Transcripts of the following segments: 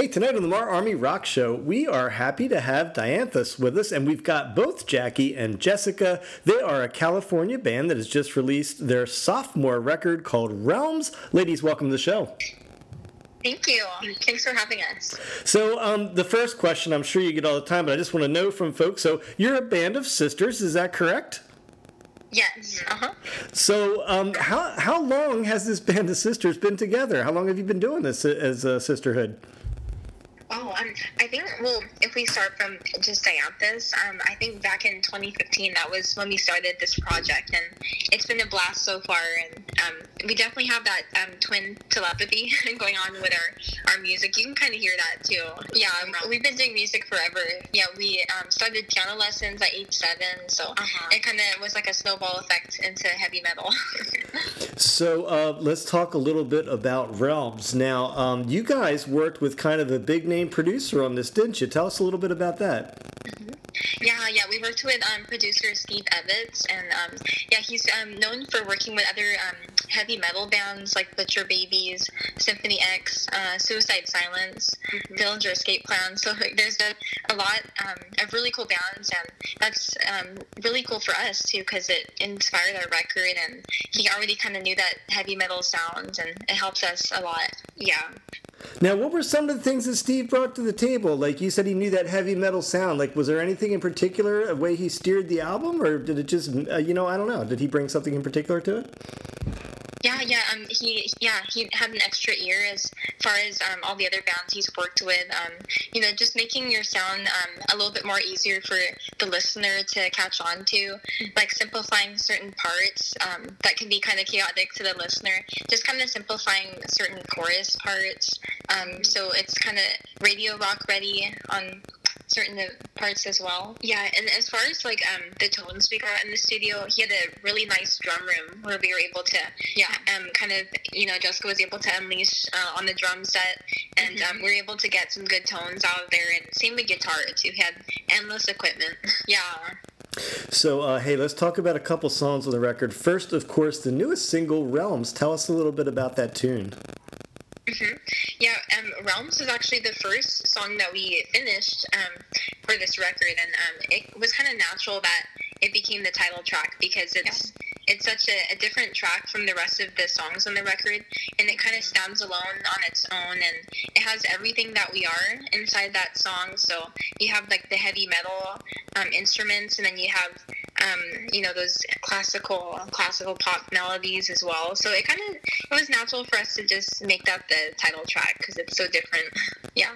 Hey, tonight on the Mar Army Rock Show, we are happy to have Dianthus with us, and we've got both Jackie and Jessica. They are a California band that has just released their sophomore record called Realms. Ladies, welcome to the show. Thank you. Thanks for having us. So, um, the first question I'm sure you get all the time, but I just want to know from folks. So, you're a band of sisters, is that correct? Yes. Uh huh. So, um, how how long has this band of sisters been together? How long have you been doing this as a sisterhood? Oh, um, I think, well, if we start from just Dianthus, um, I think back in 2015, that was when we started this project, and it's been a blast so far. And um, we definitely have that um, twin telepathy going on with our, our music. You can kind of hear that too. Yeah, um, we've been doing music forever. Yeah, we um, started piano lessons at age seven, so uh-huh. it kind of was like a snowball effect into heavy metal. so uh, let's talk a little bit about Realms. Now, you guys worked with kind of a big name producer on this, didn't you? Tell us a little bit about that. Mm-hmm. Yeah, yeah, we worked with um, producer Steve Evans, and um, yeah, he's um, known for working with other um, heavy metal bands like Butcher Babies, Symphony X, uh, Suicide Silence, mm-hmm. Dillinger Escape Plan. So there's a, a lot um, of really cool bands, and that's um, really cool for us too because it inspired our record, and he already kind of knew that heavy metal sound, and it helps us a lot. Yeah. Now, what were some of the things that Steve brought to the table? Like you said, he knew that heavy metal sound. Like, was there anything in particular, a way he steered the album, or did it just, uh, you know, I don't know. Did he bring something in particular to it? Yeah, yeah. Um, he yeah he had an extra ear as far as um, all the other bands he's worked with. Um, you know, just making your sound um, a little bit more easier for the listener to catch on to, mm-hmm. like simplifying certain parts um, that can be kind of chaotic to the listener. Just kind of simplifying certain chorus parts, um, so it's kind of radio rock ready on certain parts as well. Yeah, and as far as like um, the tones we got in the studio, he had a really nice drum room where we were able to, yeah, um, kind of, you know, Jessica was able to unleash uh, on the drum set, and mm-hmm. um, we were able to get some good tones out of there. And same with guitar too. He had endless equipment. yeah. So, uh, hey, let's talk about a couple songs on the record. First, of course, the newest single, Realms. Tell us a little bit about that tune. Mm-hmm. Yeah, um, Realms was actually the first song that we finished um, for this record, and um, it was kind of natural that it became the title track because it's yeah. it's such a, a, different track from the rest of the songs on the record, and it kind of stands alone on its own, and it has everything that we are inside that song. So you have like the heavy metal um, instruments, and then you have um, you know those classical classical pop melodies as well. So it kind of it was natural for us to just make that the title track because it's so different. yeah.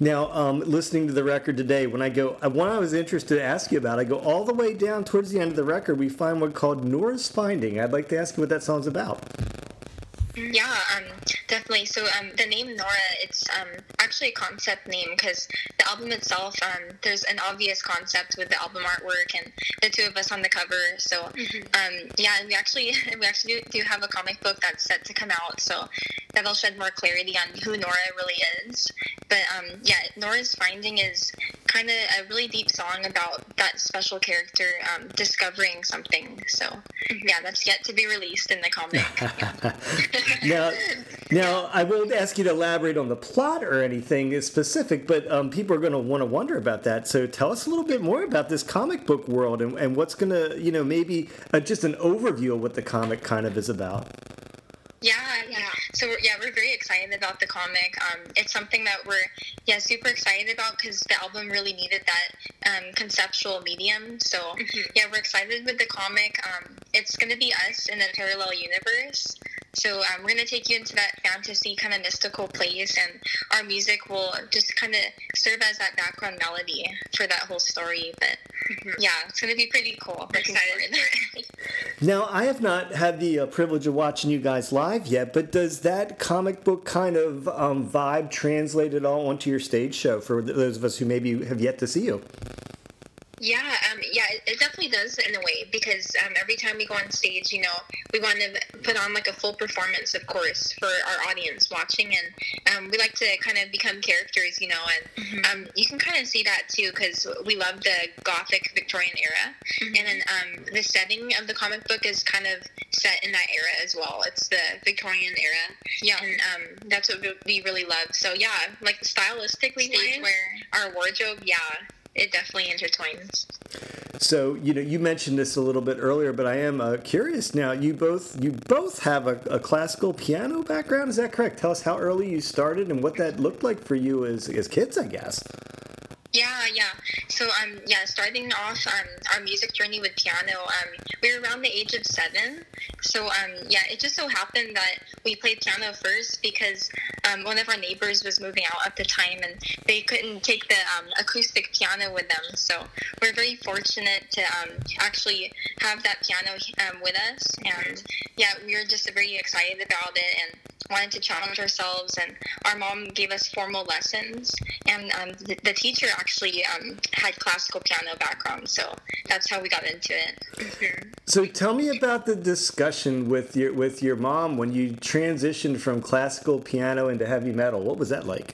Now, um, listening to the record today, when I go, uh, one I was interested to ask you about, I go all the way down towards the end of the record, we find what called Nora's Finding. I'd like to ask you what that song's about. Yeah, um, definitely. So um, the name Nora, it's um, actually a concept name because the album itself, um, there's an obvious concept with the album artwork and the two of us on the cover. So mm-hmm. um, yeah, and we actually we actually do have a comic book that's set to come out. So that'll shed more clarity on who Nora really is. But um, yeah, Nora's Finding is kind of a really deep song about that special character um, discovering something. So mm-hmm. yeah, that's yet to be released in the comic. now, now I won't ask you to elaborate on the plot or anything specific, but um, people are going to want to wonder about that. So tell us a little bit more about this comic book world and, and what's going to, you know, maybe uh, just an overview of what the comic kind of is about. Yeah, yeah. So yeah, we're very excited about the comic. Um, it's something that we're yeah super excited about because the album really needed that um, conceptual medium. So mm-hmm. yeah, we're excited with the comic. Um, it's gonna be us in a parallel universe. So um, we're gonna take you into that fantasy kind of mystical place, and our music will just kind of serve as that background melody for that whole story. But mm-hmm. yeah, it's gonna be pretty cool. We're excited. now, I have not had the uh, privilege of watching you guys live yet, but does that comic book kind of um, vibe translate at all onto your stage show for those of us who maybe have yet to see you? Yeah, yeah, it definitely does in a way because um, every time we go on stage, you know, we want to put on like a full performance, of course, for our audience watching, and um, we like to kind of become characters, you know, and mm-hmm. um, you can kind of see that too because we love the Gothic Victorian era, mm-hmm. and then um, the setting of the comic book is kind of set in that era as well. It's the Victorian era, yeah, and um, that's what we really love. So yeah, like stylistically, where our wardrobe, yeah it definitely intertwines. So you know, you mentioned this a little bit earlier, but I am uh, curious now. You both you both have a, a, classical piano background. Is that correct? Tell us how early you started and what that looked like for you as as kids, I guess. Yeah, yeah. So um, yeah, starting off um, our music journey with piano, um, we were around the age of seven. So um, yeah, it just so happened that we played piano first because um, one of our neighbors was moving out at the time, and they couldn't take the um, acoustic piano with them. So we're very fortunate to um, actually have that piano um, with us, and yeah, we were just very excited about it and wanted to challenge ourselves. And our mom gave us formal lessons, and um, the, the, teacher actually um, had classical piano background, so that's how we got into it. Mm-hmm. So tell me about the discussion with your with your mom when you transitioned from classical piano into heavy metal. What was that like?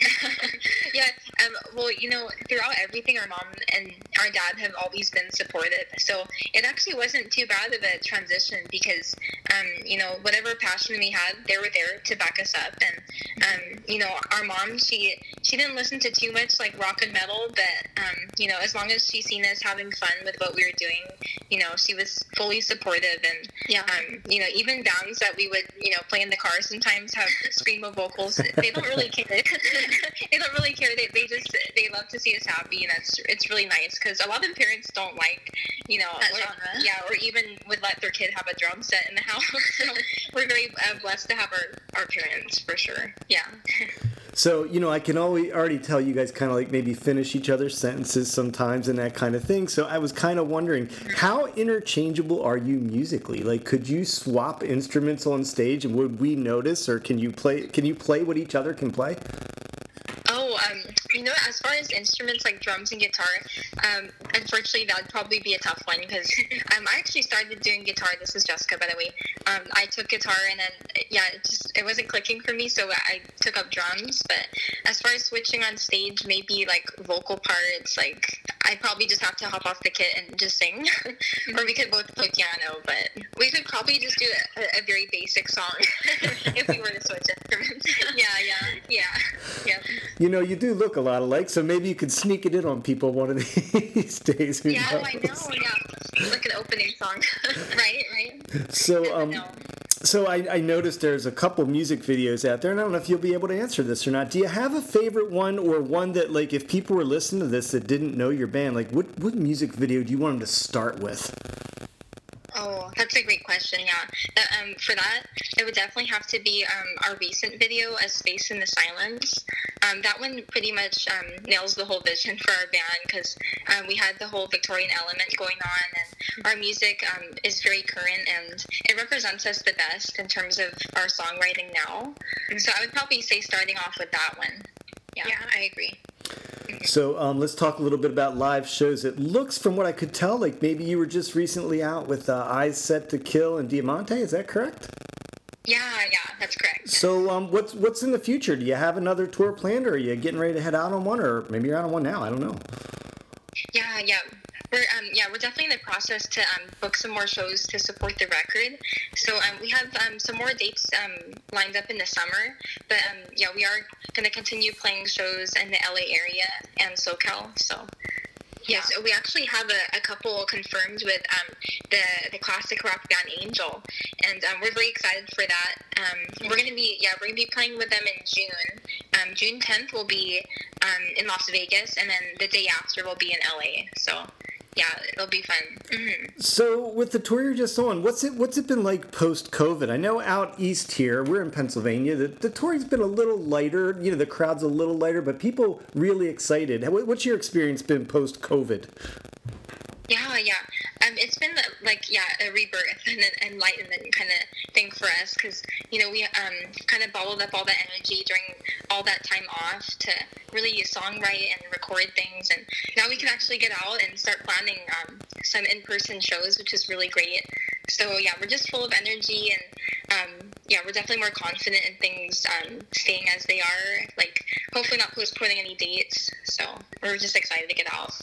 well, you know, throughout everything, our mom and our dad have always been supportive. So it actually wasn't too bad of a transition because, um, you know, whatever passion we had, they were there to back us up. And, um, you know, our mom, she she didn't listen to too much like rock and metal, but, um, you know, as long as she seen us having fun with what we were doing, you know, she was fully supportive. And, yeah, um, you know, even bands that we would, you know, play in the car sometimes have screamo vocals. They don't really care. they don't really care. They, they just they love to see us happy, and it's it's really nice because a lot of parents don't like, you know, or, yeah, or even would let their kid have a drum set in the house. so we're very uh, blessed to have our our parents for sure. Yeah. So, you know, I can always, already tell you guys kind of like maybe finish each other's sentences sometimes and that kind of thing. So I was kind of wondering, how interchangeable are you musically? Like, could you swap instruments on stage and would we notice or can you play, can you play what each other can play? You know, as far as instruments like drums and guitar, um, unfortunately, that would probably be a tough one because um, I actually started doing guitar. This is Jessica, by the way. Um, I took guitar and then, yeah, it just it wasn't clicking for me, so I took up drums. But as far as switching on stage, maybe like vocal parts, like I probably just have to hop off the kit and just sing, or we could both play piano. But we could probably just do a, a very basic song if we were to switch instruments. yeah, yeah, yeah, yeah. You know, you do look a lot alike, so maybe you could sneak it in on people one of these days. Who yeah, knows? I know. Yeah, like an opening song, right? Right. So, um, so I, I, noticed there's a couple music videos out there, and I don't know if you'll be able to answer this or not. Do you have a favorite one, or one that, like, if people were listening to this that didn't know your band, like, what what music video do you want them to start with? That's a great question. Yeah, that, um, for that, it would definitely have to be um, our recent video, "A Space in the Silence." Um, that one pretty much um, nails the whole vision for our band because um, we had the whole Victorian element going on, and our music um, is very current and it represents us the best in terms of our songwriting now. So I would probably say starting off with that one. Yeah, yeah I agree. So um, let's talk a little bit about live shows. It looks, from what I could tell, like maybe you were just recently out with uh, Eyes Set to Kill and Diamante. Is that correct? Yeah, yeah, that's correct. So, um, what's what's in the future? Do you have another tour planned, or are you getting ready to head out on one, or maybe you're out on one now? I don't know. Yeah, yeah. We're um, yeah, we're definitely in the process to um, book some more shows to support the record. So um, we have um, some more dates um, lined up in the summer, but um, yeah, we are going to continue playing shows in the LA area and SoCal. So Yes, we actually have a, a couple confirmed with um, the the classic rock band Angel, and um, we're very excited for that. Um, we're gonna be yeah we're gonna be playing with them in June. June 10th will be in Las Vegas, and then the day after will be in LA. So yeah, it'll be fun. Mm-hmm. So, with the tour you're just on, what's it what's it been like post COVID? I know out east here, we're in Pennsylvania. The the tour's been a little lighter. You know, the crowd's a little lighter, but people really excited. What's your experience been post COVID? Yeah, yeah. Um, it's been like yeah, a rebirth and an enlightenment kind of thing for us because you know we um kind of bottled up all that energy during all that time off to really songwrite and record things, and now we can actually get out and start planning um, some in-person shows, which is really great. So yeah, we're just full of energy and um, yeah, we're definitely more confident in things um, staying as they are. Like hopefully not postponing any dates. So we're just excited to get out.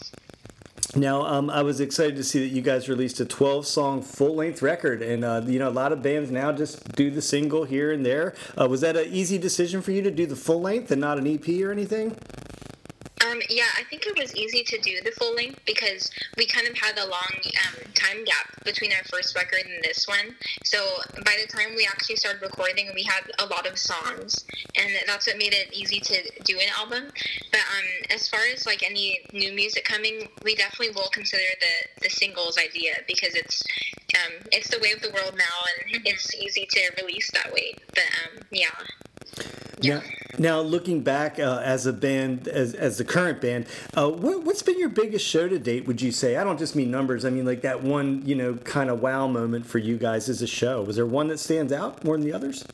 Now, um, I was excited to see that you guys released a 12 song full length record. And, uh, you know, a lot of bands now just do the single here and there. Uh, was that an easy decision for you to do the full length and not an EP or anything? Um, yeah, I think it was easy to do the full length because we kind of had a long um, time gap between our first record and this one. So by the time we actually started recording, we had a lot of songs, and that's what made it easy to do an album. But um, as far as like any new music coming, we definitely will consider the the singles idea because it's um, it's the way of the world now, and mm-hmm. it's easy to release that way. But um, yeah. Yeah. Now, looking back uh, as a band, as, as the current band, uh, what, has been your biggest show to date? Would you say? I don't just mean numbers. I mean like that one, you know, kind of wow moment for you guys as a show. Was there one that stands out more than the others?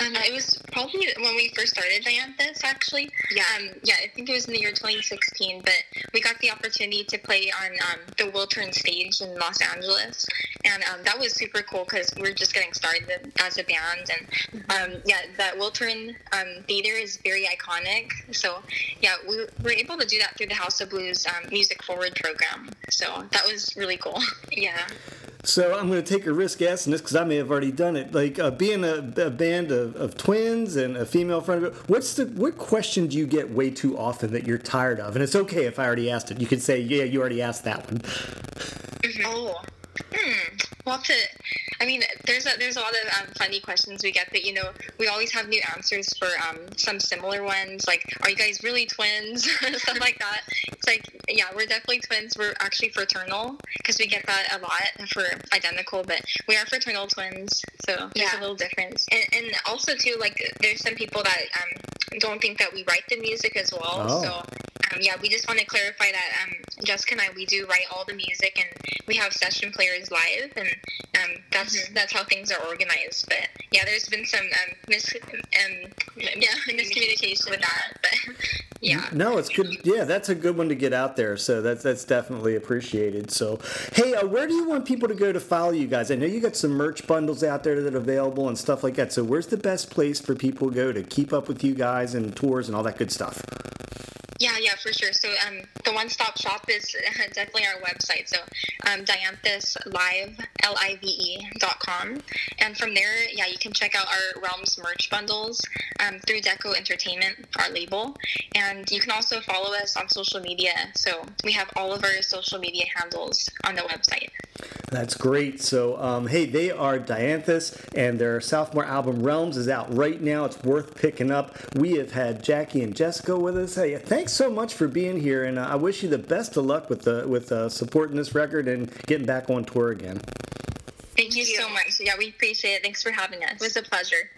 Um, it was probably when we first started Dianthus, actually. Yeah. Um, yeah, I think it was in the year 2016, but we got the opportunity to play on um, the Wiltern stage in Los Angeles. And um, that was super cool because we are just getting started as a band. And um, yeah, that Wiltern um, theater is very iconic. So yeah, we were able to do that through the House of Blues Music Forward program. So that was really cool. yeah. So I'm going to take a risk asking this because I may have already done it. Like uh, being a, a band of, of, twins and a female friend. What's the what question do you get way too often that you're tired of? And it's okay if I already asked it. You can say, yeah, you already asked that one. Oh, hmm. Have to I mean, there's a, there's a lot of um, funny questions we get, but you know, we always have new answers for um, some similar ones. Like, are you guys really twins? Stuff like that. It's like, yeah, we're definitely twins. We're actually fraternal because we get that a lot for identical, but we are fraternal twins. So there's yeah. a little difference. And, and, also too, like, there's some people that um, don't think that we write the music as well. Oh. So um, yeah, we just want to clarify that um, Jessica and I, we do write all the music, and we have session players live, and um, that's mm-hmm. that's how things are organized. But yeah, there's been some um, mis um, yeah miscommunication with that, but yeah. No, it's good. Yeah, that's a good one to get out there. So that's that's definitely appreciated. So hey, uh, where do you want people to go to follow you guys? I know you got some merch bundles out there that are available and stuff like that. So where's the best place for people to go to keep up with you guys and tours and all that good stuff? Yeah, yeah, for sure. So um, the one-stop shop is definitely our website. So um, Live, L-I-V-E dot com. And from there, yeah, you can check out our Realms merch bundles um, through Deco Entertainment, our label. And you can also follow us on social media. So we have all of our social media handles on the website. That's great. So, um, hey, they are Dianthus, and their sophomore album Realms is out right now. It's worth picking up. We have had Jackie and Jessica with us. Hey, thanks so much for being here, and uh, I wish you the best of luck with the with uh, supporting this record and getting back on tour again. Thank you so much. Yeah, we appreciate it. Thanks for having us. It was a pleasure.